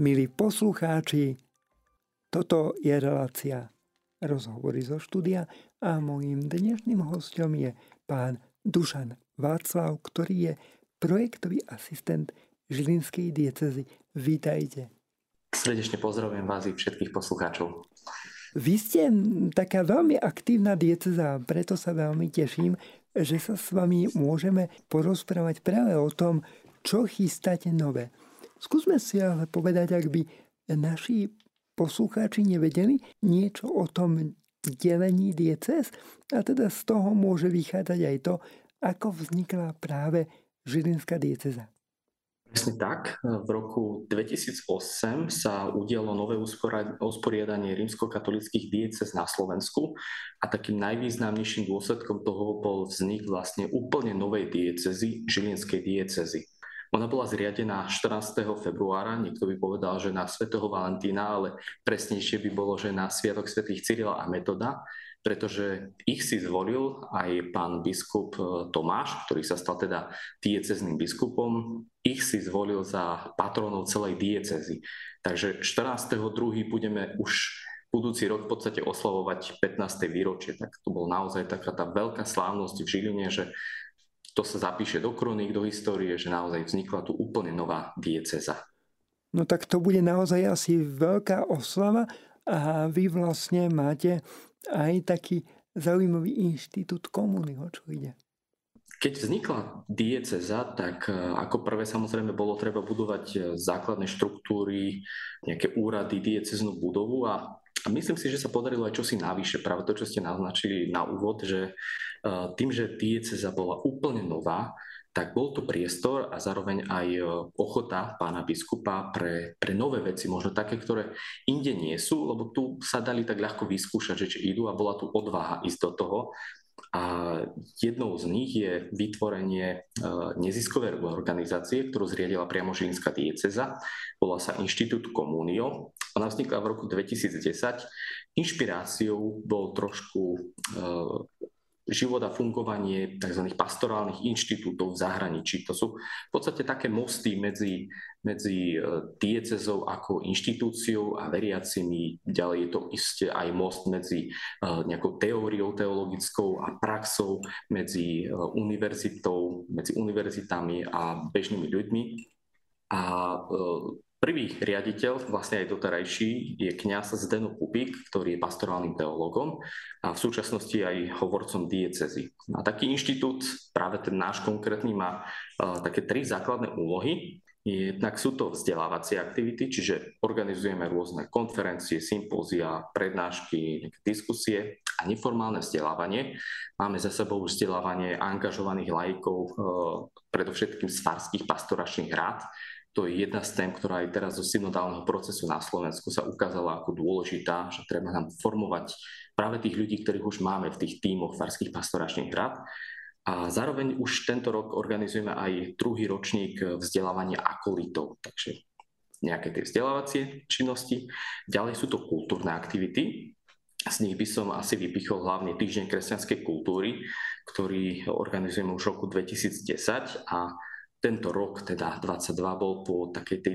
Milí poslucháči, toto je relácia rozhovory zo štúdia a môjim dnešným hostom je pán Dušan Václav, ktorý je projektový asistent Žilinskej diecezy. Vítajte. Srdečne pozdravujem vás i všetkých poslucháčov. Vy ste taká veľmi aktívna dieceza, preto sa veľmi teším, že sa s vami môžeme porozprávať práve o tom, čo chystáte nové. Skúsme si ale povedať, ak by naši poslucháči nevedeli niečo o tom delení dieces a teda z toho môže vychádzať aj to, ako vznikla práve Žilinská dieceza. Presne tak. V roku 2008 sa udialo nové usporiadanie rímskokatolických diecez na Slovensku a takým najvýznamnejším dôsledkom toho bol vznik vlastne úplne novej diecezy, Žilinskej diecezy. Ona bola zriadená 14. februára, niekto by povedal, že na svätého Valentína, ale presnejšie by bolo, že na Sviatok svätých Cyrila a Metoda, pretože ich si zvolil aj pán biskup e, Tomáš, ktorý sa stal teda diecezným biskupom, ich si zvolil za patronov celej diecezy. Takže 14.2. budeme už budúci rok v podstate oslavovať 15. výročie, tak to bol naozaj taká tá veľká slávnosť v Žiline, že to sa zapíše do kroník, do histórie, že naozaj vznikla tu úplne nová dieceza. No tak to bude naozaj asi veľká oslava a vy vlastne máte aj taký zaujímavý inštitút komuny, o čo ide. Keď vznikla dieceza, tak e, ako prvé samozrejme bolo treba budovať e, základné štruktúry, nejaké úrady, dieceznú budovu a a myslím si, že sa podarilo aj čosi navyše, práve to, čo ste naznačili na úvod, že tým, že dieceza bola úplne nová, tak bol to priestor a zároveň aj eh, ochota pána biskupa pre, pre nové veci, možno také, ktoré inde nie sú, lebo tu sa dali tak ľahko vyskúšať, že či idú a bola tu odvaha ísť do toho. A jednou z nich je vytvorenie eh, neziskovej organizácie, ktorú zriadila priamo Žilinská dieceza. Volá sa Inštitút Komunio. Ona vznikla v roku 2010. Inšpiráciou bol trošku život a fungovanie tzv. pastorálnych inštitútov v zahraničí. To sú v podstate také mosty medzi, medzi e, diecezou ako inštitúciou a veriacimi. Ďalej je to isté aj most medzi e, nejakou teóriou teologickou a praxou, medzi e, univerzitou, medzi univerzitami a bežnými ľuďmi. A Prvý riaditeľ, vlastne aj doterajší, je kňaz Zdeno Kupík, ktorý je pastorálnym teológom a v súčasnosti aj hovorcom diecezy. A taký inštitút, práve ten náš konkrétny, má uh, také tri základné úlohy. Jednak sú to vzdelávacie aktivity, čiže organizujeme rôzne konferencie, sympózia, prednášky, diskusie a neformálne vzdelávanie. Máme za sebou vzdelávanie angažovaných lajkov, uh, predovšetkým z farských pastoračných rád, to je jedna z tém, ktorá aj teraz zo synodálneho procesu na Slovensku sa ukázala ako dôležitá, že treba nám formovať práve tých ľudí, ktorých už máme v tých tímoch farských pastoračných hrad. A zároveň už tento rok organizujeme aj druhý ročník vzdelávania akolitov, takže nejaké tie vzdelávacie činnosti. Ďalej sú to kultúrne aktivity, z nich by som asi vypichol hlavne Týždeň kresťanskej kultúry, ktorý organizujeme už v roku 2010 a tento rok, teda 22, bol po takej tej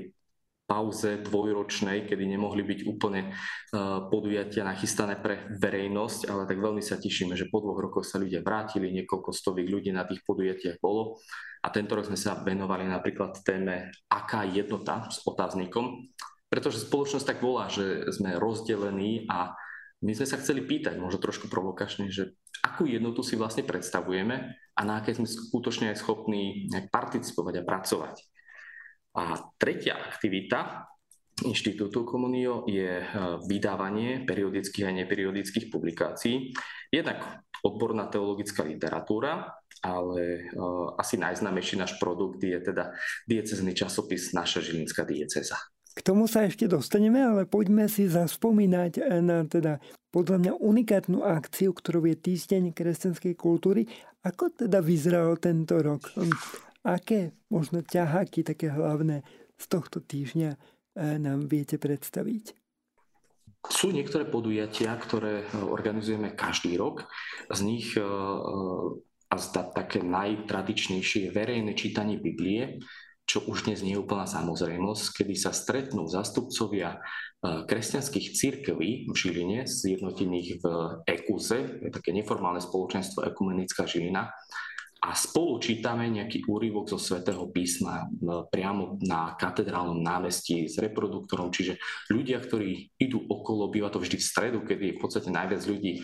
pauze dvojročnej, kedy nemohli byť úplne uh, podujatia nachystané pre verejnosť, ale tak veľmi sa tešíme, že po dvoch rokoch sa ľudia vrátili, niekoľko stoviek ľudí na tých podujatiach bolo. A tento rok sme sa venovali napríklad téme Aká jednota s otáznikom, pretože spoločnosť tak volá, že sme rozdelení a my sme sa chceli pýtať, možno trošku provokačne, že akú jednotu si vlastne predstavujeme a na aké sme skutočne aj schopní participovať a pracovať. A tretia aktivita Inštitútu Komunio je e, vydávanie periodických a neperiodických publikácií. Jednak odborná teologická literatúra, ale uh, asi najznámejší náš produkt je teda diecezný časopis Naša Žilinská dieceza. K tomu sa ešte dostaneme, ale poďme si zaspomínať na teda podľa mňa unikátnu akciu, ktorou je Týždeň kresťanskej kultúry. Ako teda vyzeral tento rok? Aké možno ťaháky také hlavné z tohto týždňa e, nám viete predstaviť? Sú niektoré podujatia, ktoré e, organizujeme každý rok. Z nich a zda také najtradičnejšie verejné čítanie Biblie, čo už dnes nie je úplná samozrejmosť, kedy sa stretnú zastupcovia kresťanských církví v Žiline, zjednotených v EKUZE, je také neformálne spoločenstvo Ekumenická Žilina, a spolu čítame nejaký úryvok zo svätého písma priamo na katedrálnom námestí s reproduktorom, čiže ľudia, ktorí idú okolo, býva to vždy v stredu, kedy je v podstate najviac ľudí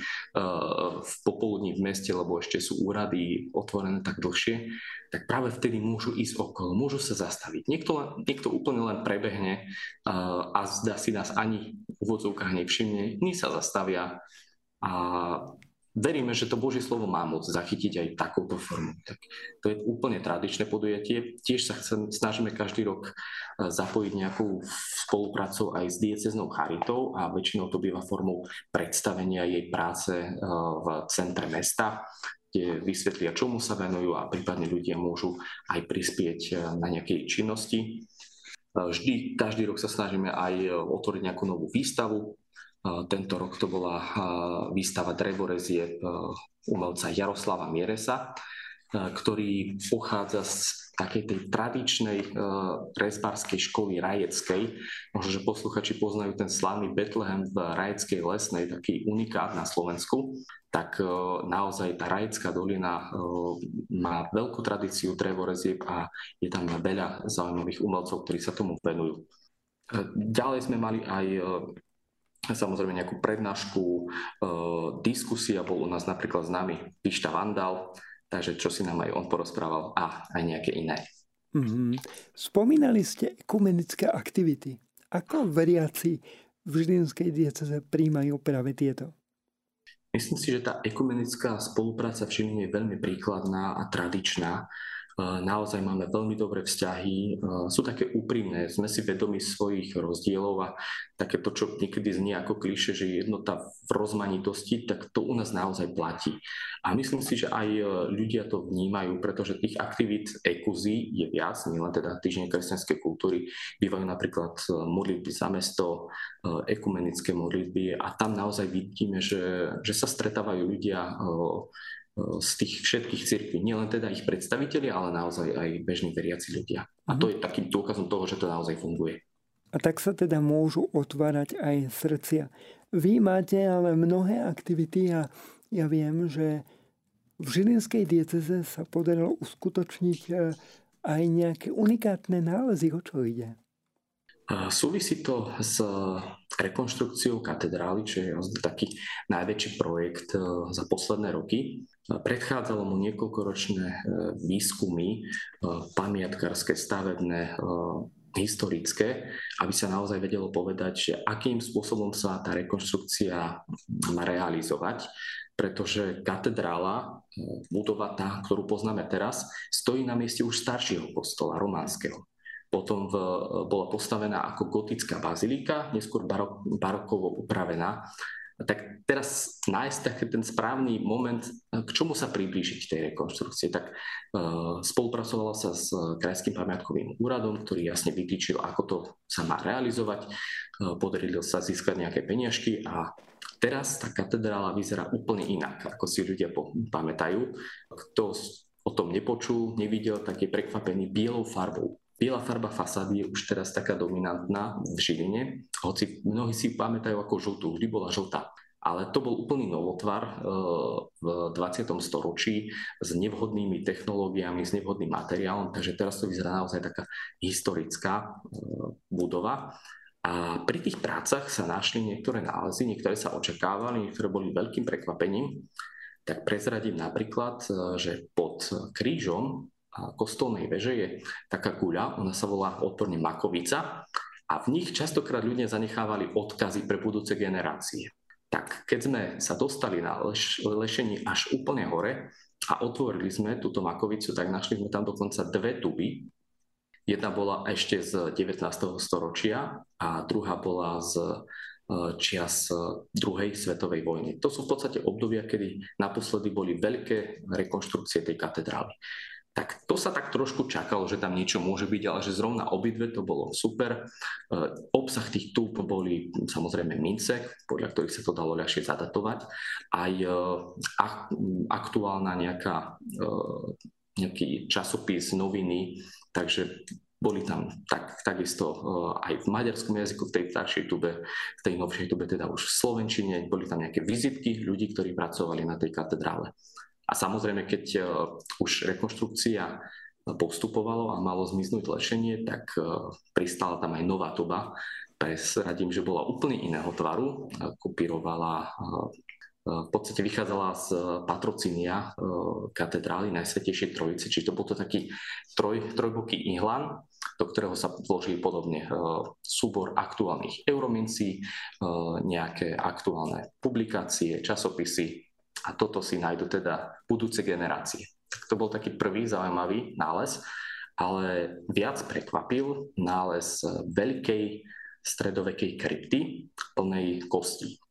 v popoludní v meste, lebo ešte sú úrady otvorené tak dlhšie, tak práve vtedy môžu ísť okolo, môžu sa zastaviť. Niekto, niekto úplne len prebehne a zdá si nás ani v úvodzovkách nevšimne, iní sa zastavia a veríme, že to Božie slovo má moc zachytiť aj takouto formu. Tak to je úplne tradičné podujatie. Tiež sa chcem, snažíme každý rok e, zapojiť nejakú spoluprácu aj s dieceznou charitou a väčšinou to býva formou predstavenia jej práce e, v centre mesta, kde vysvetlia, čomu sa venujú a prípadne ľudia môžu aj prispieť e, na nejakej činnosti. Vždy, každý rok sa snažíme aj otvoriť nejakú novú výstavu, tento rok to bola výstava drevorezie umelca Jaroslava Mieresa, ktorý pochádza z takej tej tradičnej rezbárskej školy rajeckej. Možno, že posluchači poznajú ten slavný Betlehem v rajeckej lesnej, taký unikát na Slovensku. Tak naozaj tá rajecká dolina má veľkú tradíciu drevorezieb a je tam veľa zaujímavých umelcov, ktorí sa tomu venujú. Ďalej sme mali aj samozrejme nejakú prednášku, e, diskusia, bol u nás napríklad s nami Pišta Vandal, takže čo si nám aj on porozprával a aj nejaké iné. Mm-hmm. Spomínali ste ekumenické aktivity. Ako veriaci v Žilinskej dieceze príjmajú práve tieto? Myslím si, že tá ekumenická spolupráca v Žiline je veľmi príkladná a tradičná naozaj máme veľmi dobré vzťahy, sú také úprimné, sme si vedomi svojich rozdielov a také to, čo niekedy znie ako kliše, že jednota v rozmanitosti, tak to u nás naozaj platí. A myslím si, že aj e, ľudia to vnímajú, pretože tých aktivít ekuzí je viac, nielen teda týždeň kresťanskej kultúry, bývajú napríklad e, modlitby za mesto, e, ekumenické modlitby a tam naozaj vidíme, že, že sa stretávajú ľudia z tých všetkých cirkví. Nielen teda ich predstaviteľi, ale naozaj aj bežní veriaci ľudia. A to mhm. je takým dôkazom toho, že to naozaj funguje. A tak sa teda môžu otvárať aj srdcia. Vy máte ale mnohé aktivity a ja viem, že v Žilinskej dieceze sa podarilo uskutočniť e, aj nejaké unikátne nálezy. O čo ide? Súvisí to s rekonštrukciou katedrály, čo je taký najväčší projekt za posledné roky. Predchádzalo mu niekoľkoročné e, výskumy e, pamiatkárske, stavebné, historické, aby sa naozaj vedelo povedať, že akým spôsobom sa tá rekonštrukcia má realizovať, pretože katedrála, budova tá, ktorú poznáme teraz, stojí na mieste už staršieho kostola, románskeho potom v, bola postavená ako gotická bazilika, neskôr barok, barokovo upravená. Tak teraz nájsť taký ten správny moment, k čomu sa priblížiť tej rekonštrukcie, tak uh, spolupracovala sa s Krajským pamiatkovým úradom, ktorý jasne vytýčil, ako to sa má realizovať. Uh, podarilo sa získať nejaké peniažky a teraz tá katedrála vyzerá úplne inak, ako si ľudia pamätajú. Kto o tom nepočul, nevidel, tak je prekvapený bielou farbou Biela farba fasády je už teraz taká dominantná v Žiline, hoci mnohí si pamätajú ako žltú, vždy bola žltá. Ale to bol úplný novotvar eh, v 20. storočí s nevhodnými technológiami, s nevhodným materiálom, takže teraz to vyzerá naozaj taká historická eh, budova. A pri tých prácach sa našli niektoré nálezy, niektoré sa očakávali, niektoré boli veľkým prekvapením. Tak prezradím napríklad, eh, že pod krížom kostolnej veže je taká guľa, ona sa volá odporne makovica a v nich častokrát ľudia zanechávali odkazy pre budúce generácie. Tak keď sme sa dostali na leš- lešení až úplne hore a otvorili sme túto makovicu, tak našli sme tam dokonca dve tuby. Jedna bola ešte z 19. storočia a druhá bola z e, čias e, druhej svetovej vojny. To sú v podstate obdobia, kedy naposledy boli veľké rekonštrukcie tej katedrály. Tak to sa tak trošku čakalo, že tam niečo môže byť, ale že zrovna obidve to bolo super. E, obsah tých túb boli samozrejme mince, podľa ktorých sa to dalo ľahšie zadatovať. Aj e, aktuálna nejaká, e, nejaký časopis, noviny, takže boli tam tak, takisto aj v maďarskom jazyku, v tej staršej tube, v tej novšej tube teda už v slovenčine, boli tam nejaké vizitky ľudí, ktorí pracovali na tej katedrále. A samozrejme, keď už rekonštrukcia postupovalo a malo zmiznúť lešenie, tak pristala tam aj nová tuba. Presradím, že bola úplne iného tvaru, kopírovala v podstate vychádzala z patrocínia katedrály Najsvetejšej Trojice, čiže to bol to taký troj, trojboký ihlan, do ktorého sa vložili podobne súbor aktuálnych euromincí, nejaké aktuálne publikácie, časopisy a toto si nájdu teda budúce generácie. Tak to bol taký prvý zaujímavý nález, ale viac prekvapil nález veľkej stredovekej krypty plnej kostí.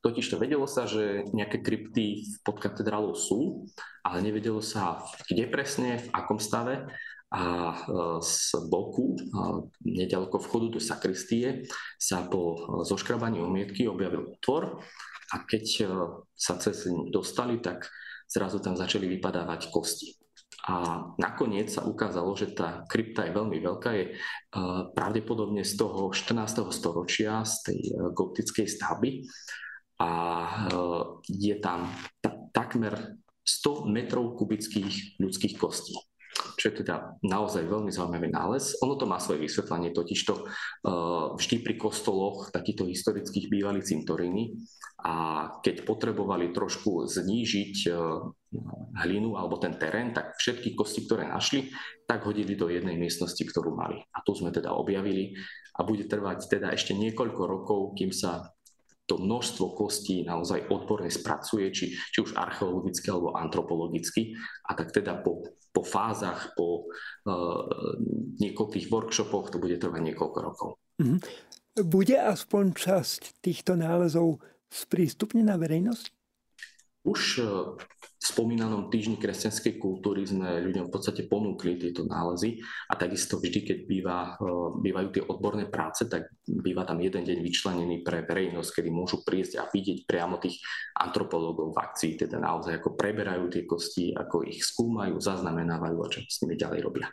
Totiž to vedelo sa, že nejaké krypty pod katedrálou sú, ale nevedelo sa, kde presne, v akom stave a e, z boku, e, nedaleko vchodu do sakristie, sa po e, zoškrabaní umietky objavil otvor a keď sa cez dostali, tak zrazu tam začali vypadávať kosti. A nakoniec sa ukázalo, že tá krypta je veľmi veľká, je pravdepodobne z toho 14. storočia, z tej gotickej stavby a je tam takmer 100 metrov kubických ľudských kostí čo je teda naozaj veľmi zaujímavý nález. Ono to má svoje vysvetlenie, totiž to uh, vždy pri kostoloch takýchto historických bývali cintoríny a keď potrebovali trošku znížiť uh, hlinu alebo ten terén, tak všetky kosti, ktoré našli, tak hodili do jednej miestnosti, ktorú mali. A tu sme teda objavili a bude trvať teda ešte niekoľko rokov, kým sa to množstvo kostí naozaj odborne spracuje, či, či už archeologicky alebo antropologicky. A tak teda po, po fázach, po uh, niekoľkých workshopoch to bude trvať niekoľko rokov. Mm-hmm. Bude aspoň časť týchto nálezov sprístupnená verejnosť? Už v spomínanom týždni kresťanskej kultúry sme ľuďom v podstate ponúkli tieto nálezy a takisto vždy, keď býva, e, bývajú tie odborné práce, tak býva tam jeden deň vyčlenený pre verejnosť, kedy môžu prísť a vidieť priamo tých antropológov v akcii, teda naozaj ako preberajú tie kosti, ako ich skúmajú, zaznamenávajú a čo s nimi ďalej robia.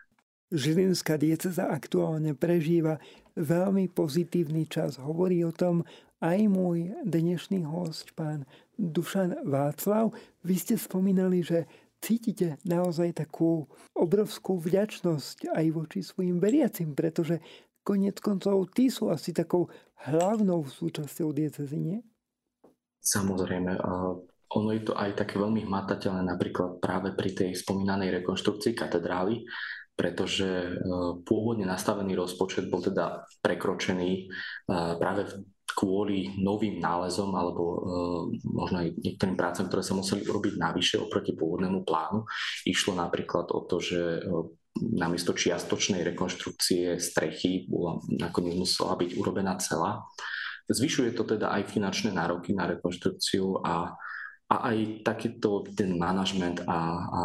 Žilinská dieceza aktuálne prežíva veľmi pozitívny čas. Hovorí o tom aj môj dnešný host, pán Dušan Václav. Vy ste spomínali, že cítite naozaj takú obrovskú vďačnosť aj voči svojim veriacim, pretože konec koncov tí sú asi takou hlavnou súčasťou diecezy, nie? Samozrejme. Ono je to aj také veľmi hmatateľné napríklad práve pri tej spomínanej rekonštrukcii katedrály, pretože e, pôvodne nastavený rozpočet bol teda prekročený e, práve kvôli novým nálezom alebo e, možno aj niektorým prácam, ktoré sa museli urobiť navyše oproti pôvodnému plánu. Išlo napríklad o to, že namiesto čiastočnej rekonštrukcie strechy bola, nakoniec musela byť urobená celá. Zvyšuje to teda aj finančné nároky na rekonštrukciu a a aj takýto ten manažment a, a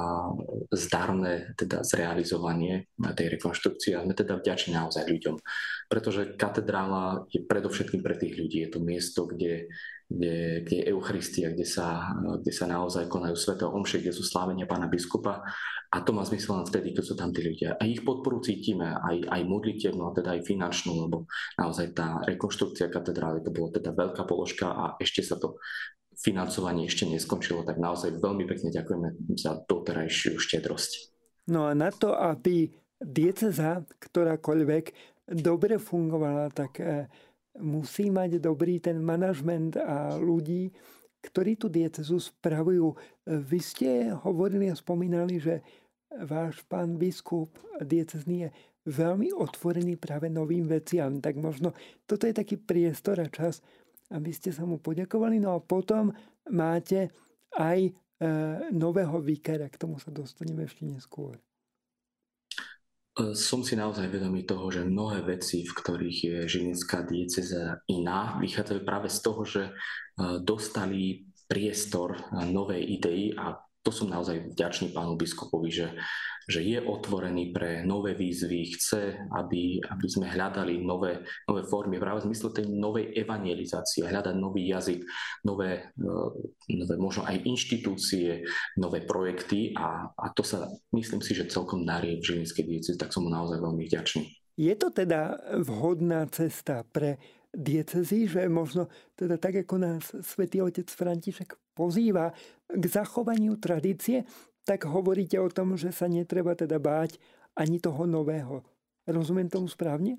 zdarné teda zrealizovanie tej rekonštrukcie. A sme teda vďační naozaj ľuďom, pretože katedrála je predovšetkým pre tých ľudí. Je to miesto, kde, kde, kde je Eucharistia, kde sa, kde sa naozaj konajú sveté omše, kde sú slávenia pána biskupa. A to má zmysel len vtedy, keď sú tam tí ľudia. A ich podporu cítime, aj, aj modlitevnú, a teda aj finančnú, lebo naozaj tá rekonštrukcia katedrály, to bolo teda veľká položka a ešte sa to financovanie ešte neskončilo, tak naozaj veľmi pekne ďakujeme za doterajšiu štedrosť. No a na to, aby dieceza ktorákoľvek dobre fungovala, tak e, musí mať dobrý ten manažment a ľudí, ktorí tú diecezu spravujú. Vy ste hovorili a spomínali, že váš pán biskup diecezný je veľmi otvorený práve novým veciam. Tak možno toto je taký priestor a čas, aby ste sa mu poďakovali. No a potom máte aj e, nového výkera, k tomu sa dostaneme ešte neskôr. E, som si naozaj vedomý toho, že mnohé veci, v ktorých je žilinská dieceza iná, vychádzajú práve z toho, že e, dostali priestor novej idei a to som naozaj vďačný pánu biskupovi, že že je otvorený pre nové výzvy, chce, aby, aby sme hľadali nové, nové formy, práve v zmysle tej novej evangelizácie, hľadať nový jazyk, nové, nové možno aj inštitúcie, nové projekty a, a to sa myslím si, že celkom darí v Žilinskej dieci, tak som mu naozaj veľmi vďačný. Je to teda vhodná cesta pre diecezy, že možno teda tak, ako nás svätý otec František pozýva k zachovaniu tradície, tak hovoríte o tom, že sa netreba teda báť ani toho nového. Rozumiem tomu správne?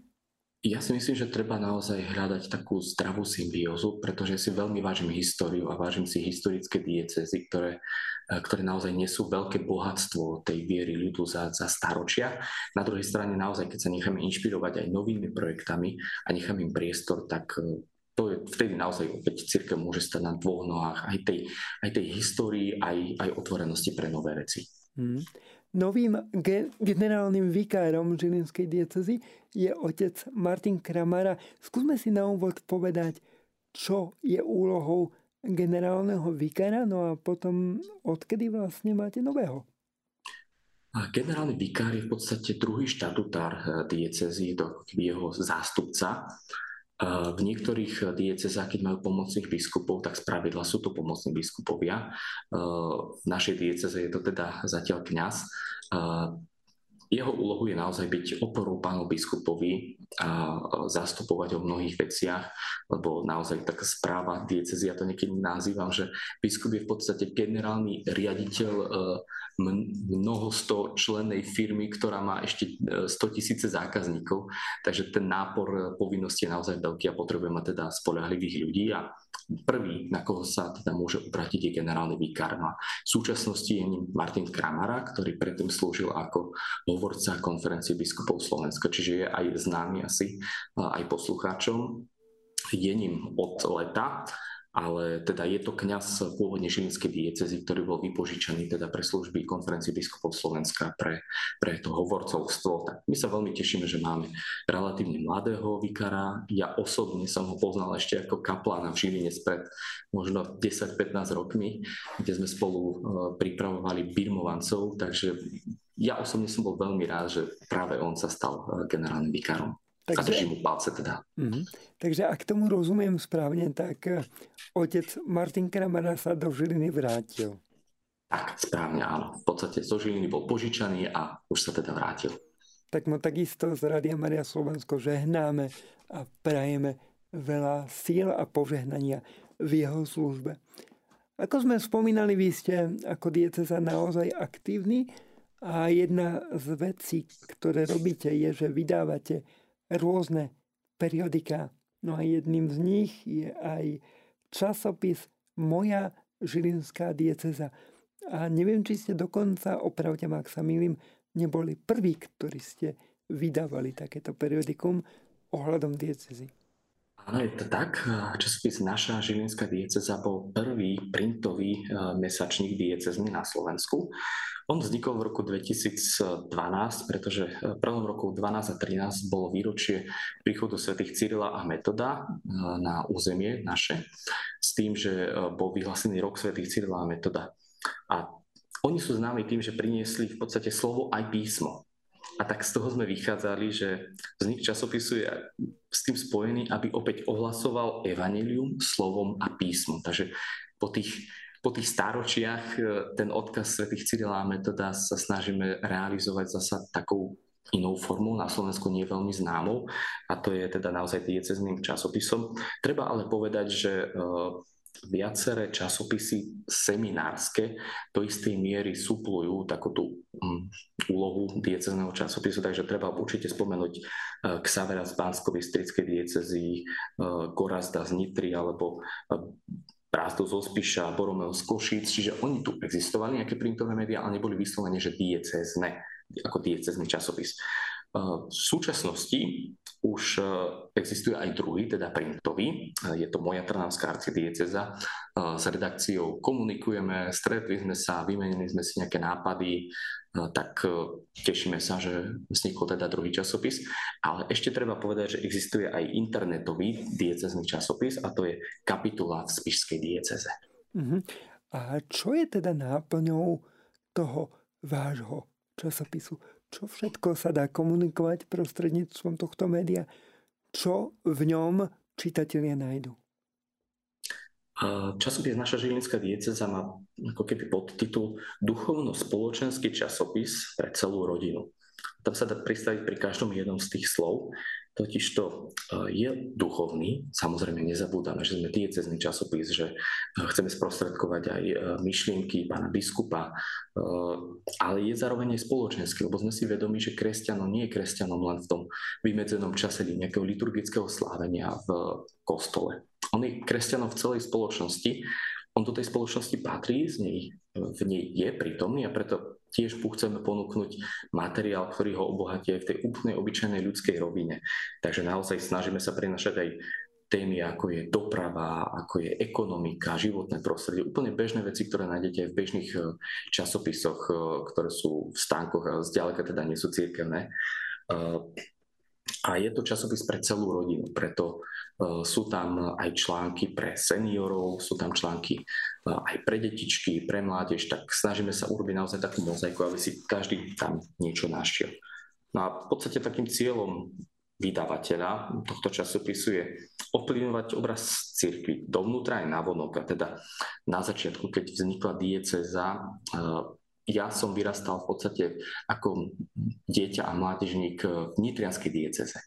Ja si myslím, že treba naozaj hľadať takú zdravú symbiózu, pretože si veľmi vážim históriu a vážim si historické diecezy, ktoré, eh, ktoré naozaj nesú veľké bohatstvo tej viery ľudu za, za staročia. Na druhej strane naozaj, keď sa necháme inšpirovať aj novými projektami a necháme im priestor, tak eh, to je, vtedy naozaj opäť církev môže stať na dvoch nohách aj tej, aj tej histórii, aj, aj otvorenosti pre nové veci. Hmm. Novým generálnym vikárom Žilinskej diecezy je otec Martin Kramara. Skúsme si na úvod povedať, čo je úlohou generálneho vikára, no a potom odkedy vlastne máte nového? Generálny vikár je v podstate druhý štatutár eh, diecezy, jeho zástupca. V niektorých diecezách, keď majú pomocných biskupov, tak spravidla sú to pomocní biskupovia. V našej dieceze je to teda zatiaľ kňaz. Jeho úlohu je naozaj byť oporou pánu biskupovi a zastupovať o mnohých veciach, lebo naozaj taká správa diecezy, ja to niekedy nazývam, že biskup je v podstate generálny riaditeľ mnoho sto člennej firmy, ktorá má ešte 100 e, tisíce zákazníkov, takže ten nápor povinností je naozaj veľký a potrebujeme teda spolahlivých ľudí a prvý, na koho sa teda môže upratiť, je generálny vikár. No v súčasnosti je Martin Kramara, ktorý predtým slúžil ako hovorca konferencie biskupov Slovenska, čiže je aj známy asi aj poslucháčom. Je ním od leta ale teda je to kňaz pôvodne žilinskej diecezy, ktorý bol vypožičaný teda pre služby konferencii biskupov Slovenska pre, pre to hovorcovstvo. Tak my sa veľmi tešíme, že máme relatívne mladého vikara. Ja osobne som ho poznal ešte ako kaplána v Žiline spred možno 10-15 rokmi, kde sme spolu uh, pripravovali birmovancov, takže ja osobne som bol veľmi rád, že práve on sa stal uh, generálnym vikárom. Takže, a držím mu palce teda. Uh-huh. Takže ak tomu rozumiem správne, tak eh, otec Martin Kramara sa do Žiliny vrátil. Tak, správne áno. V podstate zo Žiliny bol požičaný a už sa teda vrátil. Tak mu takisto z Radia Maria Slovensko žehnáme a prajeme veľa síl a požehnania v jeho službe. Ako sme spomínali, vy ste ako dieceza naozaj aktívni a jedna z vecí, ktoré robíte, je, že vydávate rôzne periodika. No a jedným z nich je aj časopis Moja žilinská dieceza. A neviem, či ste dokonca, opravte ma, ak sa milím, neboli prví, ktorí ste vydávali takéto periodikum ohľadom diecezy. Áno, je to tak. Časopis Naša žilinská dieceza bol prvý printový eh, mesačník diecezny na Slovensku. On vznikol v roku 2012, pretože v prvom roku 12 a 13 bolo výročie príchodu svätých Cyrila a Metoda e, na územie naše, s tým, že e, bol vyhlásený rok svätých Cyrila a Metoda. A oni sú známi tým, že priniesli v podstate slovo aj písmo. A tak z toho sme vychádzali, že vznik časopisu je s tým spojený, aby opäť ohlasoval evanelium slovom a písmom. Takže po tých po tých stáročiach e, ten odkaz svätých Cyrila a Metoda sa snažíme realizovať zasa takou inou formou, na Slovensku nie veľmi známou a to je teda naozaj diecezným časopisom. Treba ale povedať, že e, viaceré časopisy seminárske do istej miery suplujú takúto um, úlohu diecezného časopisu, takže treba určite spomenúť uh, Xavera z bansko diecezy, uh, Gorazda z Nitry alebo uh, Prázdov zo Spiša, Boromeo z Košíc, čiže oni tu existovali, nejaké printové médiá, ale neboli vyslovene, že diecezne, ako diecezný časopis. V súčasnosti už e, existuje aj druhý, teda printový. Je to moja Trnavská arcidieceza. S redakciou komunikujeme, stretli sme sa, vymenili sme si nejaké nápady, tak tešíme sa, že vznikol teda druhý časopis. Ale ešte treba povedať, že existuje aj internetový diecezný časopis a to je kapitula v Spišskej dieceze. Uh-huh. A čo je teda náplňou toho vášho časopisu. Čo všetko sa dá komunikovať prostredníctvom tohto média? Čo v ňom čitatelia nájdu? Časopis Naša Žilinská dieceza má ako keby podtitul Duchovno-spoločenský časopis pre celú rodinu. Tam sa dá pristaviť pri každom jednom z tých slov Totiž to e, je duchovný, samozrejme nezabúdame, že sme diecezný časopis, že e, chceme sprostredkovať aj e, myšlienky pána biskupa, ale je zároveň aj spoločenský, lebo sme si vedomi, že kresťanom nie je kresťanom len v tom vymedzenom čase nejakého liturgického slávenia v kostole. On je kresťanom v celej spoločnosti, on do tej spoločnosti patrí, z nej, v nej je prítomný a preto tiež chceme ponúknuť materiál, ktorý ho obohatí aj v tej úplnej obyčajnej ľudskej rovine. Takže naozaj snažíme sa prinašať aj témy, ako je doprava, ako je ekonomika, životné prostredie, úplne bežné veci, ktoré nájdete aj v bežných eh, časopisoch, eh, ktoré sú v stánkoch a zďaleka teda nie sú církevné. A je to časopis pre celú rodinu, preto E, sú tam aj články pre seniorov, sú tam články e, aj pre detičky, pre mládež, tak snažíme sa urobiť naozaj takú mozaiku, aby si každý tam niečo našiel. No a v podstate takým cieľom vydavateľa tohto časopisu je ovplyvňovať obraz cirkvi dovnútra aj navonok. A teda na začiatku, keď vznikla dieceza, e, ja som vyrastal v podstate ako dieťa a mládežník v Nitrianskej dieceze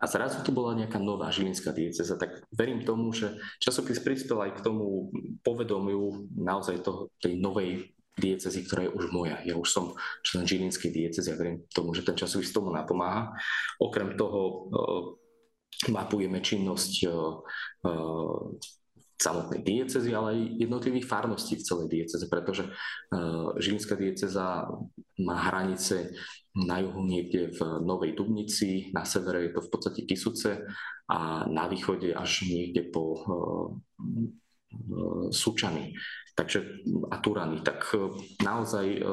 a zrazu tu bola nejaká nová žilinská dieceza, tak verím tomu, že časopis prispel aj k tomu povedomiu naozaj toho, tej novej diecezy, ktorá je už moja. Ja už som člen žilinskej diecezy a verím tomu, že ten časopis tomu napomáha. Okrem toho uh, mapujeme činnosť uh, uh, samotnej diecezy, ale aj jednotlivých farností v celej dieceze, pretože uh, Žilinská dieceza má hranice na juhu niekde v Novej Dubnici, na severe je to v podstate Kisuce a na východe až niekde po uh, uh, Sučany takže, a Turany. Tak naozaj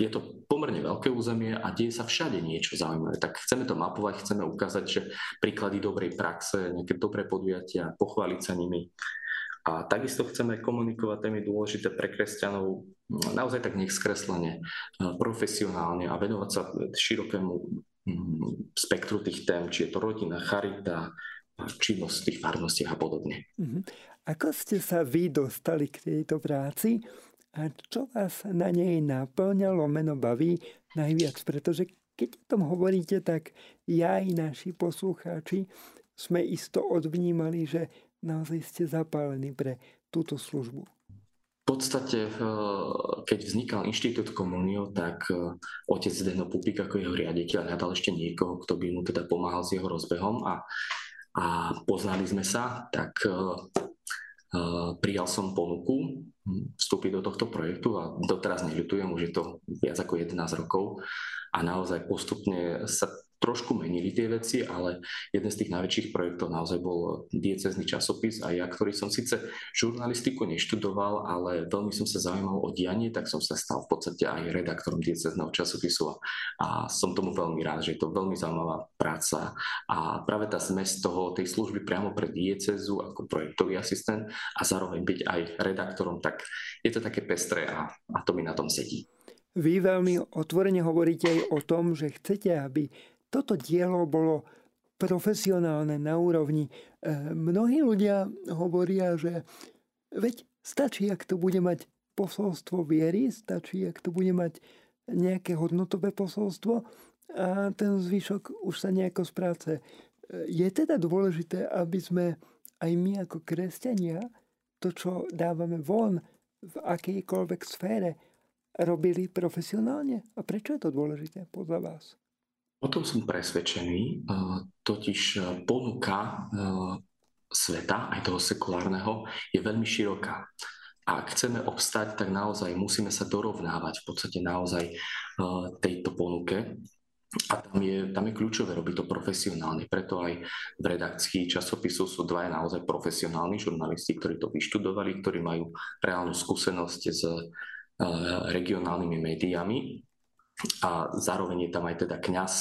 je to pomerne veľké územie a deje sa všade niečo zaujímavé. Tak chceme to mapovať, chceme ukázať, že príklady dobrej praxe, nejaké dobré podujatia, pochváliť sa nimi a takisto chceme komunikovať témy dôležité pre kresťanov naozaj tak nech skreslene, profesionálne a venovať sa širokému mm, spektru tých tém, či je to rodina, charita, činnosť v tých farnostiach a podobne. Mhm. Ako ste sa vy dostali k tejto práci a čo vás na nej naplňalo, meno baví najviac? Pretože keď o tom hovoríte, tak ja i naši poslucháči sme isto odvnímali, že naozaj ste zapálení pre túto službu? V podstate, eh, keď vznikal Inštitút komunio, tak eh, otec Zdeno Pupik ako jeho riaditeľ hľadal ešte niekoho, kto by mu teda pomáhal s jeho rozbehom a, a poznali sme sa, tak eh, prijal som ponuku hm, vstúpiť do tohto projektu a doteraz neľutujem, už je to viac ako 11 rokov a naozaj postupne sa trošku menili tie veci, ale jeden z tých najväčších projektov naozaj bol diecezný časopis a ja, ktorý som síce žurnalistiku neštudoval, ale veľmi som sa zaujímal o dianie, tak som sa stal v podstate aj redaktorom diecezného časopisu a som tomu veľmi rád, že je to veľmi zaujímavá práca a práve tá zmes toho, tej služby priamo pre diecezu ako projektový asistent a zároveň byť aj redaktorom, tak je to také pestré a, a to mi na tom sedí. Vy veľmi otvorene hovoríte aj o tom, že chcete, aby toto dielo bolo profesionálne na úrovni. E, mnohí ľudia hovoria, že veď stačí, ak to bude mať posolstvo viery, stačí, ak to bude mať nejaké hodnotové posolstvo a ten zvyšok už sa nejako spráce. E, je teda dôležité, aby sme aj my ako kresťania to, čo dávame von v akejkoľvek sfére, robili profesionálne? A prečo je to dôležité podľa vás? O tom som presvedčený, totiž e, ponuka e, sveta, aj toho sekulárneho, je veľmi široká. A ak chceme obstať, tak naozaj musíme sa dorovnávať v podstate naozaj e, tejto ponuke. A tam je, tam je kľúčové robiť to profesionálne. Preto aj v redakcii časopisu sú dvaja naozaj profesionálni žurnalisti, ktorí to vyštudovali, ktorí majú reálnu skúsenosť s regionálnymi médiami a zároveň je tam aj teda kňaz,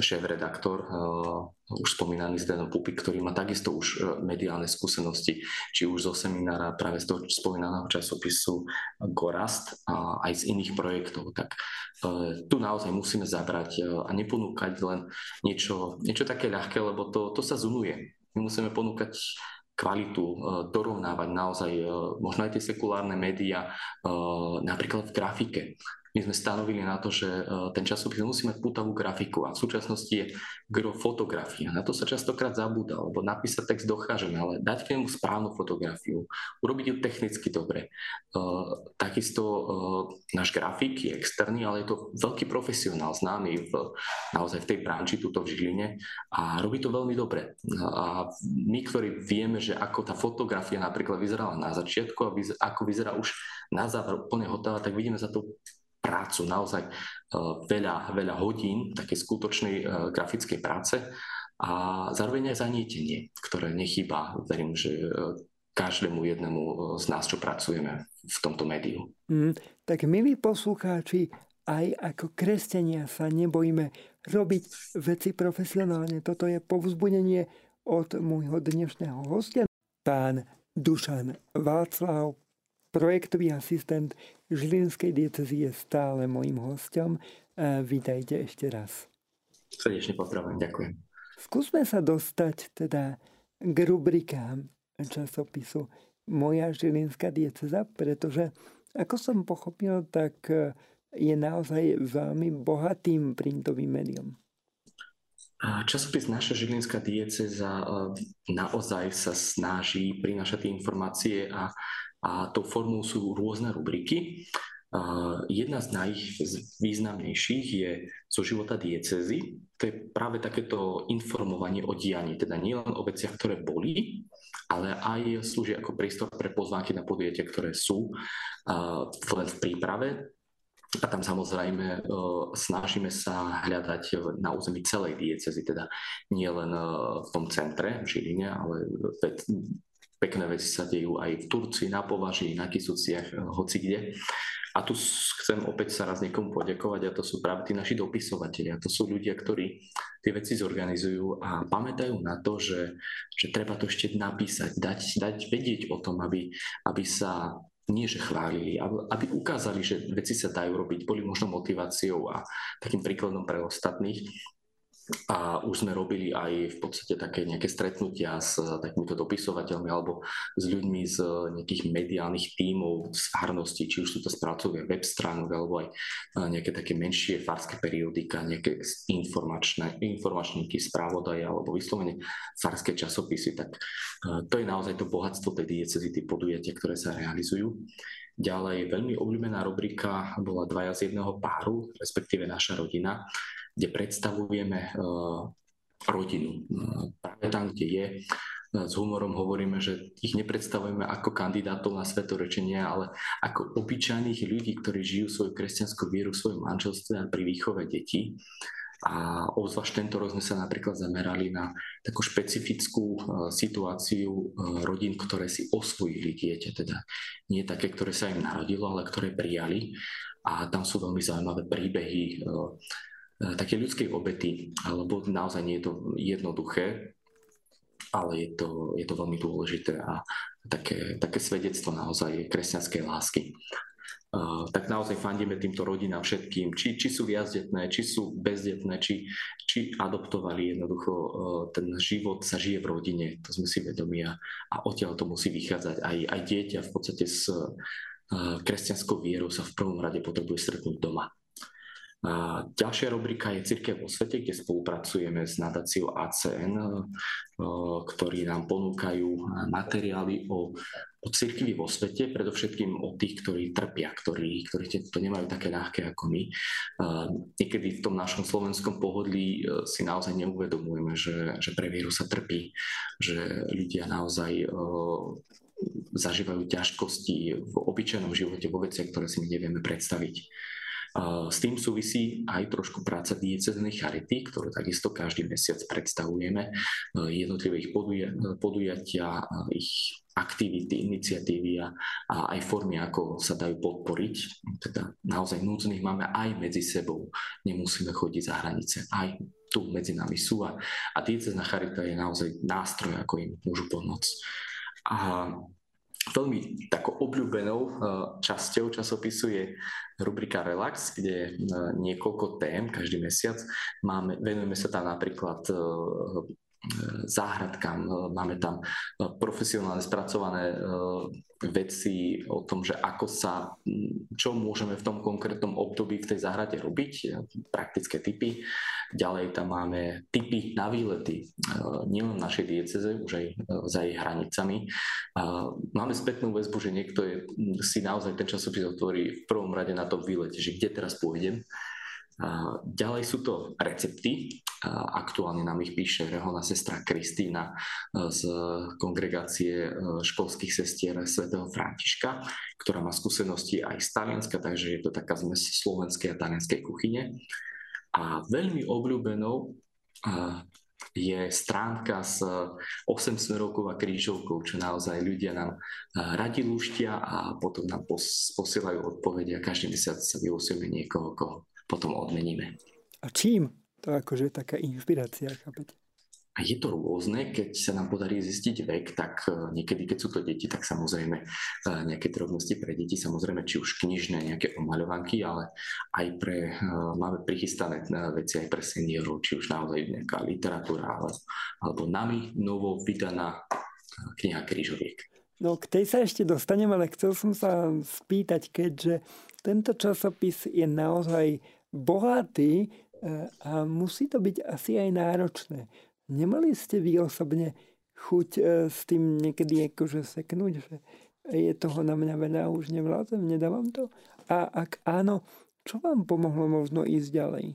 šéf-redaktor, uh, už spomínaný Zdeno Pupik, ktorý má takisto už uh, mediálne skúsenosti, či už zo seminára práve z toho spomínaného časopisu Gorast a aj z iných projektov. Tak uh, tu naozaj musíme zabrať a neponúkať len niečo, niečo také ľahké, lebo to, to sa zunuje. My musíme ponúkať kvalitu, dorovnávať naozaj možno aj tie sekulárne médiá, napríklad v grafike my sme stanovili na to, že e, ten časopis musí mať putavú grafiku a v súčasnosti je gro fotografia. Na to sa častokrát zabúda, lebo napísať text dokážeme, ale dať k nemu správnu fotografiu, urobiť ju technicky dobre. Uh, takisto uh, náš grafik je externý, ale je to veľký profesionál, známy v, naozaj v tej branži, tuto v Žiline a robí to veľmi dobre. A my, ktorí vieme, že ako tá fotografia napríklad vyzerala na začiatku a ako vyzerá už na záver úplne hotová, tak vidíme za to prácu, naozaj e, veľa, veľa hodín takej skutočnej e, grafickej práce a zároveň aj zanietenie, ktoré nechýba. Verím, že e, každému jednému z nás, čo pracujeme v tomto médiu. Mm, tak milí poslucháči, aj ako kresťania sa nebojíme robiť veci profesionálne. Toto je povzbudenie od môjho dnešného hostia, pán Dušan Václav, projektový asistent Žilinskej diecezy je stále mojim hostom. Vítajte ešte raz. Srdečne pozdravujem, ďakujem. Skúsme sa dostať teda k rubrikám časopisu Moja Žilinská dieceza, pretože ako som pochopil, tak je naozaj veľmi bohatým printovým médium. Časopis Naša Žilinská dieceza naozaj sa snaží prinašať tie informácie a a tou formou sú rôzne rubriky. Jedna z najvýznamnejších je zo života diecezy. To je práve takéto informovanie o dianí, teda nielen o veciach, ktoré boli, ale aj slúži ako priestor pre pozvánky na podujatia, ktoré sú len v príprave. A tam samozrejme snažíme sa hľadať na území celej diecezy, teda nie len v tom centre v Žiline, ale Pekné veci sa dejú aj v Turcii, na Považi, na Kisuciach, eh, hoci kde. A tu chcem opäť sa raz niekomu poďakovať a to sú práve tí naši dopisovateľia. To sú ľudia, ktorí tie veci zorganizujú a pamätajú na to, že, že treba to ešte napísať, dať, dať vedieť o tom, aby, aby sa nie že chválili, aby ukázali, že veci sa dajú robiť, boli možno motiváciou a takým príkladom pre ostatných a už sme robili aj v podstate také nejaké stretnutia s takýmito dopisovateľmi alebo s ľuďmi z nejakých mediálnych tímov z farnosti, či už sú to spracovia web stránok alebo aj nejaké také menšie farské periodika, nejaké informačné, informačníky, správodaje alebo vyslovene farské časopisy. Tak to je naozaj to bohatstvo tej diecezy, tie podujatia, ktoré sa realizujú. Ďalej, veľmi obľúbená rubrika bola dvaja z jedného páru, respektíve naša rodina kde predstavujeme eh, rodinu. Eh, práve tam, kde je, eh, s humorom hovoríme, že ich nepredstavujeme ako kandidátov na svetorečenie, ale ako obyčajných ľudí, ktorí žijú svoju kresťanskú vieru v svojom manželstve a pri výchove detí. A obzvlášť tento rok sme sa napríklad zamerali na takú špecifickú situáciu rodín, ktoré si osvojili dieťa, teda nie také, ktoré sa im narodilo, ale ktoré prijali. A tam sú veľmi zaujímavé príbehy Eh, také ľudskej obety, lebo naozaj nie je to jednoduché, ale je to, je to veľmi dôležité a také, také svedectvo naozaj kresťanskej lásky. Uh, tak naozaj fandíme týmto rodinám všetkým, či, či sú viazdetné, či sú bezdetné, či, či adoptovali jednoducho uh, ten život sa žije v rodine, to sme si vedomi a, a odtiaľ to musí vychádzať. Aj, aj dieťa v podstate s kresťanskou vierou sa v prvom rade potrebuje stretnúť doma. Ďalšia rubrika je Cirkev vo svete, kde spolupracujeme s nadáciou ACN, e, ktorí nám ponúkajú materiály o, o cirkvi vo svete, predovšetkým o tých, ktorí trpia, ktorí, ktorí to nemajú také ľahké ako my. Niekedy v tom našom slovenskom pohodlí e, si naozaj neuvedomujeme, že, že pre vieru sa trpí, že ľudia naozaj e, zažívajú ťažkosti v obyčajnom živote, vo veciach, ktoré si my nevieme predstaviť. S tým súvisí aj trošku práca dieceznej charity, ktorú takisto každý mesiac predstavujeme. Jednotlivé ich podujatia, ich aktivity, iniciatívy a, a aj formy, ako sa dajú podporiť. Teda naozaj núdznych máme aj medzi sebou. Nemusíme chodiť za hranice. Aj tu medzi nami sú a, a diecezna charita je naozaj nástroj, ako im môžu pomôcť. A veľmi takou obľúbenou e, časťou časopisu je rubrika Relax, kde je niekoľko tém každý mesiac. Máme, venujeme sa tam napríklad e, záhradkám, máme tam profesionálne spracované veci o tom, že ako sa, čo môžeme v tom konkrétnom období v tej záhrade robiť, praktické typy. Ďalej tam máme typy na výlety, nielen našej dieceze, už aj za jej hranicami. Máme spätnú väzbu, že niekto je, si naozaj ten časopis otvorí v prvom rade na tom výlete, že kde teraz pôjdem, Ďalej sú to recepty. Aktuálne nám ich píše reholná sestra Kristýna e, z kongregácie e, školských sestier svätého Františka, ktorá má skúsenosti aj z Talianska, takže je to taká zmes slovenskej a talianskej kuchyne. A veľmi obľúbenou je stránka s 8 smerovkou a krížovkou, čo naozaj ľudia nám radi lúštia a potom nám posielajú odpovede a každý mesiac sa vylosujeme niekoho, koho potom odmeníme. A čím? To akože taká inšpirácia, chápete? A je to rôzne, keď sa nám podarí zistiť vek, tak e, niekedy, keď sú to deti, tak samozrejme e, nejaké drobnosti pre deti, samozrejme či už knižné, nejaké omaľovanky, ale aj pre, e, máme prichystané veci aj pre seniorov, či už naozaj nejaká literatúra, alebo, alebo nami novo vydaná kniha krížoviek. No k tej sa ešte dostanem, ale chcel som sa spýtať, keďže tento časopis je naozaj bohatý e, a musí to byť asi aj náročné. Nemali ste vy osobne chuť e, s tým niekedy akože seknúť, že je toho na mňa veľa, už nevládzem, nedávam to? A ak áno, čo vám pomohlo možno ísť ďalej?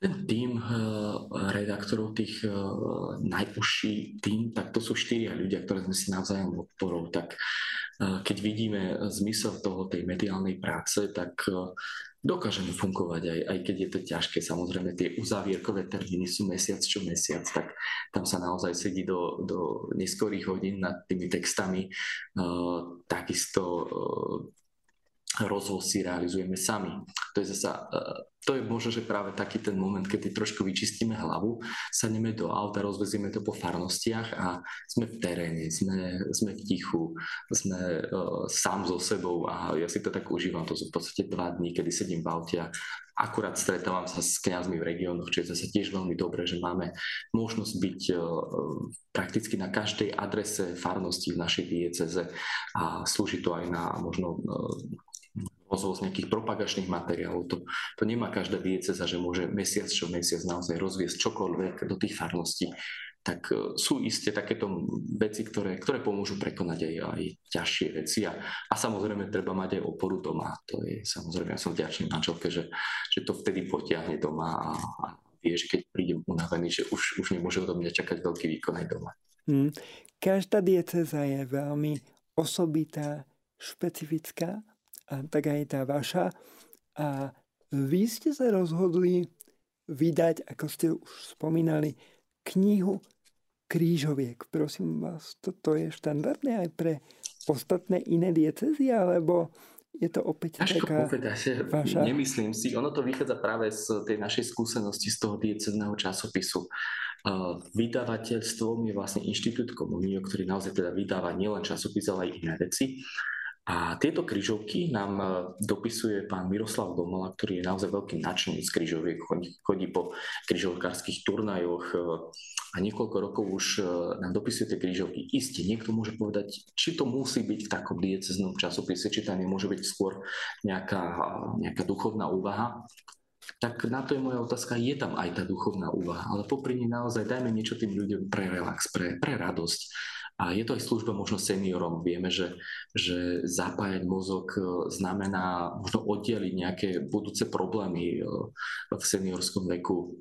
Ten tým uh, redaktorov, tých uh, najúžší tým, tak to sú štyria ľudia, ktoré sme si navzájom podporou. Tak uh, keď vidíme zmysel toho tej mediálnej práce, tak dokážeme fungovať, aj, aj keď je to ťažké. Samozrejme, tie uzávierkové termíny sú mesiac čo mesiac, tak tam sa naozaj sedí do, do neskorých hodín nad tými textami. Takisto rozhoz si realizujeme sami. To je zasa, e, to je možno, že práve taký ten moment, keď trošku vyčistíme hlavu, sadneme do auta, rozvezieme to po farnostiach a sme v teréne, sme, sme v tichu, sme uh, sám so sebou a ja si to tak užívam. To sú v podstate dva dní, kedy sedím v aute a akurát stretávam sa s kňazmi v regiónoch, čo je zase tiež veľmi dobré, že máme možnosť byť uh, prakticky na každej adrese farnosti v našej dieceze a slúži to aj na možno uh, rozvoz nejakých propagačných materiálov. To, to nemá každá dieceza, že môže mesiac čo mesiac naozaj rozviesť čokoľvek do tých farností. Tak e, sú isté takéto veci, ktoré, ktoré pomôžu prekonať aj, aj ťažšie veci. A, a samozrejme treba mať aj oporu doma. To je samozrejme, ja som vďačný manželke, že, že to vtedy potiahne doma a, a vie, že keď prídem unavený, že už, už nemôže odo mňa čakať veľký výkon aj doma. Hmm. Každá dieceza je veľmi osobitá, špecifická tak aj tá vaša. A vy ste sa rozhodli vydať, ako ste už spomínali, knihu krížoviek. Prosím vás, toto je štandardné aj pre ostatné iné diecezy, alebo je to opäť Ťažko taká povedať, vaša... nemyslím si. Ono to vychádza práve z tej našej skúsenosti z toho diecezného časopisu. Vydavateľstvom je vlastne Inštitút komunio, ktorý naozaj teda vydáva nielen časopis, ale aj iné veci. A tieto kryžovky nám e, dopisuje pán Miroslav Domola, ktorý je naozaj veľký nadšenec kryžoviek, chodí, chodí po kryžovkárskych turnajoch e, a niekoľko rokov už e, nám dopisuje tie kryžovky. Isté, niekto môže povedať, či to musí byť v takom dieceznom časopise, či tam nemôže byť skôr nejaká, nejaká duchovná úvaha. Tak na to je moja otázka, je tam aj tá duchovná úvaha, ale popri nej naozaj dajme niečo tým ľuďom pre relax, pre, pre radosť a je to aj služba možno seniorom. Vieme, že, že zapájať mozog e, znamená možno oddeliť nejaké budúce problémy e, v seniorskom veku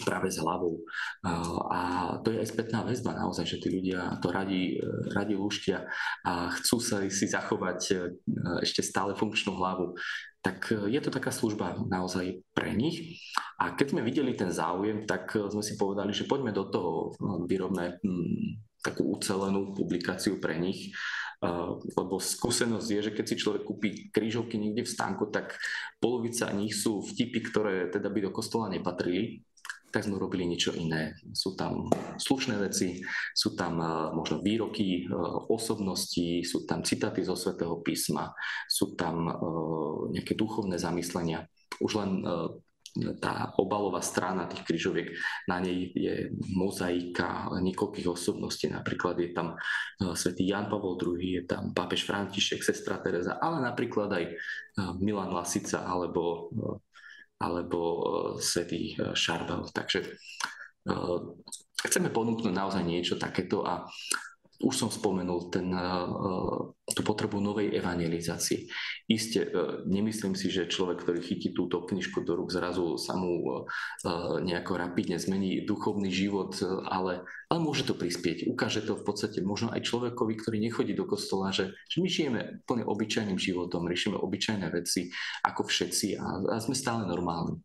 práve s hlavou. E, a to je aj spätná väzba naozaj, že tí ľudia to radi, radi lúštia a chcú sa si zachovať ešte stále funkčnú hlavu. Tak je to taká služba naozaj pre nich. A keď sme videli ten záujem, tak sme si povedali, že poďme do toho, vyrobme takú ucelenú publikáciu pre nich, lebo skúsenosť je, že keď si človek kúpi krížovky niekde v stánku, tak polovica nich sú vtipy, ktoré teda by do kostola nepatrili, tak sme robili niečo iné. Sú tam slušné veci, sú tam možno výroky osobností, sú tam citáty zo svätého písma, sú tam nejaké duchovné zamyslenia. Už len tá obalová strana tých kryžoviek, na nej je mozaika niekoľkých osobností, napríklad je tam svätý Jan Pavol II, je tam pápež František, sestra Teresa, ale napríklad aj Milan Lasica alebo alebo e, svetý e, Šarbel. Takže e, chceme ponúknuť naozaj niečo takéto a už som spomenul ten, tú potrebu novej evangelizácie. Isté, nemyslím si, že človek, ktorý chytí túto knižku do rúk, zrazu sa mu nejako rapidne zmení duchovný život, ale, ale môže to prispieť. Ukáže to v podstate možno aj človekovi, ktorý nechodí do kostola, že, že my žijeme plne obyčajným životom, riešime obyčajné veci ako všetci a, a sme stále normálni.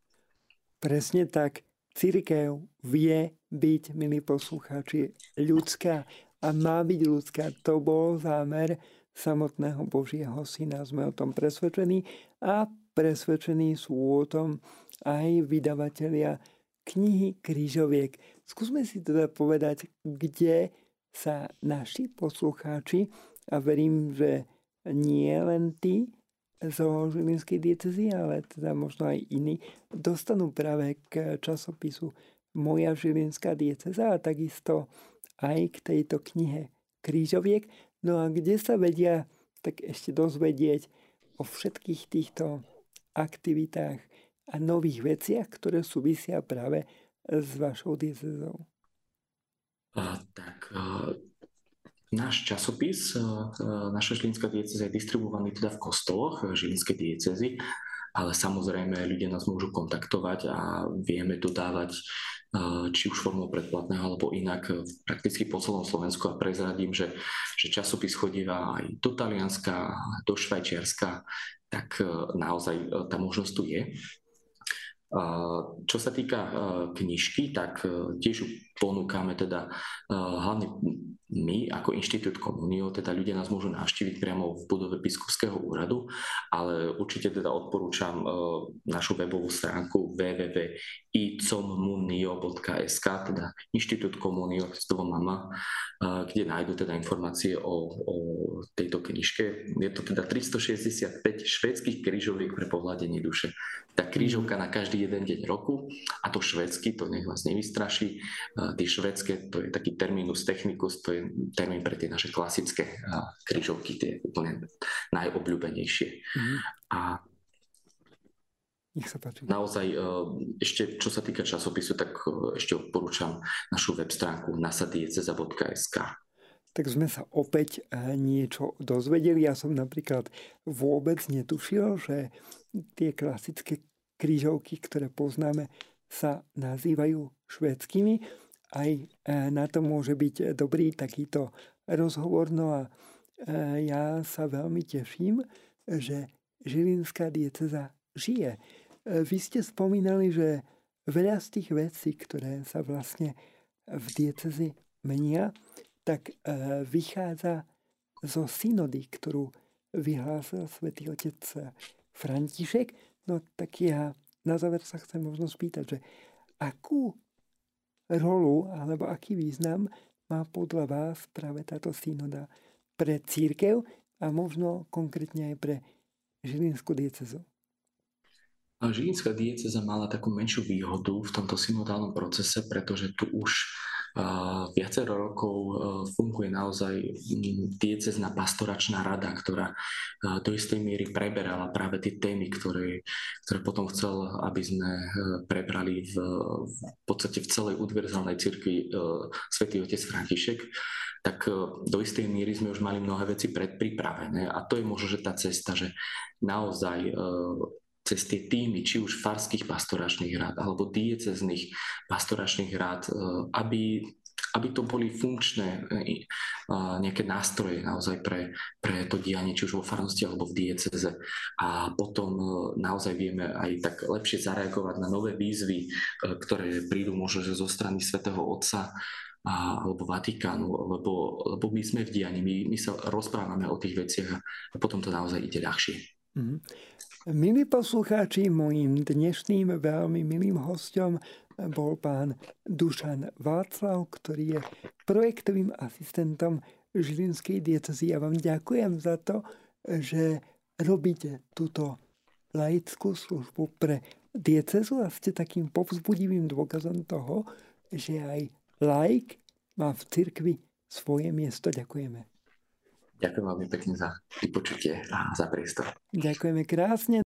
Presne tak. Církev vie byť, milí poslucháči, ľudská a má byť ľudská. To bol zámer samotného Božieho Syna. Sme o tom presvedčení a presvedčení sú o tom aj vydavatelia knihy Krížoviek. Skúsme si teda povedať, kde sa naši poslucháči, a verím, že nie len tí zo Žilinskej diecezy, ale teda možno aj iní, dostanú práve k časopisu Moja Žilinská dieceza a takisto aj k tejto knihe krížoviek. No a kde sa vedia tak ešte dozvedieť o všetkých týchto aktivitách a nových veciach, ktoré súvisia práve s vašou diecezou? Tak, náš časopis, naša Žilinská dieceza je distribuovaný teda v kostoloch Žilinskej diecezy, ale samozrejme ľudia nás môžu kontaktovať a vieme dodávať či už formou predplatného alebo inak e, prakticky po celom Slovensku a prezradím, že, že časopis chodíva aj do Talianska, do Švajčiarska, tak e, naozaj e, tá možnosť tu je. Čo sa týka knižky, tak tiež ponúkame teda hlavne my ako Inštitút Komunio, teda ľudia nás môžu navštíviť priamo v budove Biskupského úradu, ale určite teda odporúčam našu webovú stránku www.icommunio.sk, teda Inštitút Komunio s mama, kde nájdú teda informácie o, o tejto knižke. Je to teda 365 švédskych krížoviek pre pohľadenie duše. Tá krížovka na každý jeden deň roku a to švédsky, to nech vás nevystraší. Tie švédske, to je taký terminus technicus, to je termín pre tie naše klasické krížovky, tie úplne najobľúbenejšie. Mm-hmm. A nech sa páči. Naozaj, e, ešte čo sa týka časopisu, tak e, ešte odporúčam našu web stránku nasadieceza.sk. Tak sme sa opäť e, niečo dozvedeli. Ja som napríklad vôbec netušil, že tie klasické krížovky, ktoré poznáme, sa nazývajú švedskými aj e, na to môže byť dobrý takýto rozhovor. No a e, ja sa veľmi teším, že Žilinská dieceza žije. E, vy ste spomínali, že veľa z tých vecí, ktoré sa vlastne v diecezi menia, tak vychádza zo synody, ktorú vyhlásil svätý otec František. No tak ja na záver sa chcem možno spýtať, že akú rolu alebo aký význam má podľa vás práve táto synoda pre církev a možno konkrétne aj pre Žilinskú diecezu? Žilinská dieceza mala takú menšiu výhodu v tomto synodálnom procese, pretože tu už viacero rokov e, funguje naozaj diecezná pastoračná rada, ktorá e, do istej miery preberala práve tie témy, ktoré, ktoré potom chcel, aby sme e, prebrali v, v podstate v celej univerzálnej cirkvi svätý otec František. Tak do istej míry sme už mali mnohé veci predpripravené a to je možno, že tá cesta, že naozaj cez tie týmy, či už farských pastoračných rád alebo diecezných pastoračných rád, e, aby, aby to boli funkčné e, nejaké nástroje naozaj pre, pre to dianie, či už vo farnosti alebo v dieceze. A potom e, naozaj vieme aj tak lepšie zareagovať na nové výzvy, ktoré prídu možno že zo strany svätého Otca alebo Vatikánu, lebo, lebo my sme v dianí, my, my sa rozprávame o tých veciach a potom to naozaj ide ľahšie. Mm-hmm. Milí poslucháči, mojim dnešným veľmi milým hostom bol pán Dušan Václav, ktorý je projektovým asistentom Žilinskej diecezy. Ja vám ďakujem za to, že robíte túto laickú službu pre diecezu a ste takým povzbudivým dôkazom toho, že aj laik má v cirkvi svoje miesto. Ďakujeme. Ďakujem veľmi pekne za vypočutie a za priestor. Ďakujeme krásne.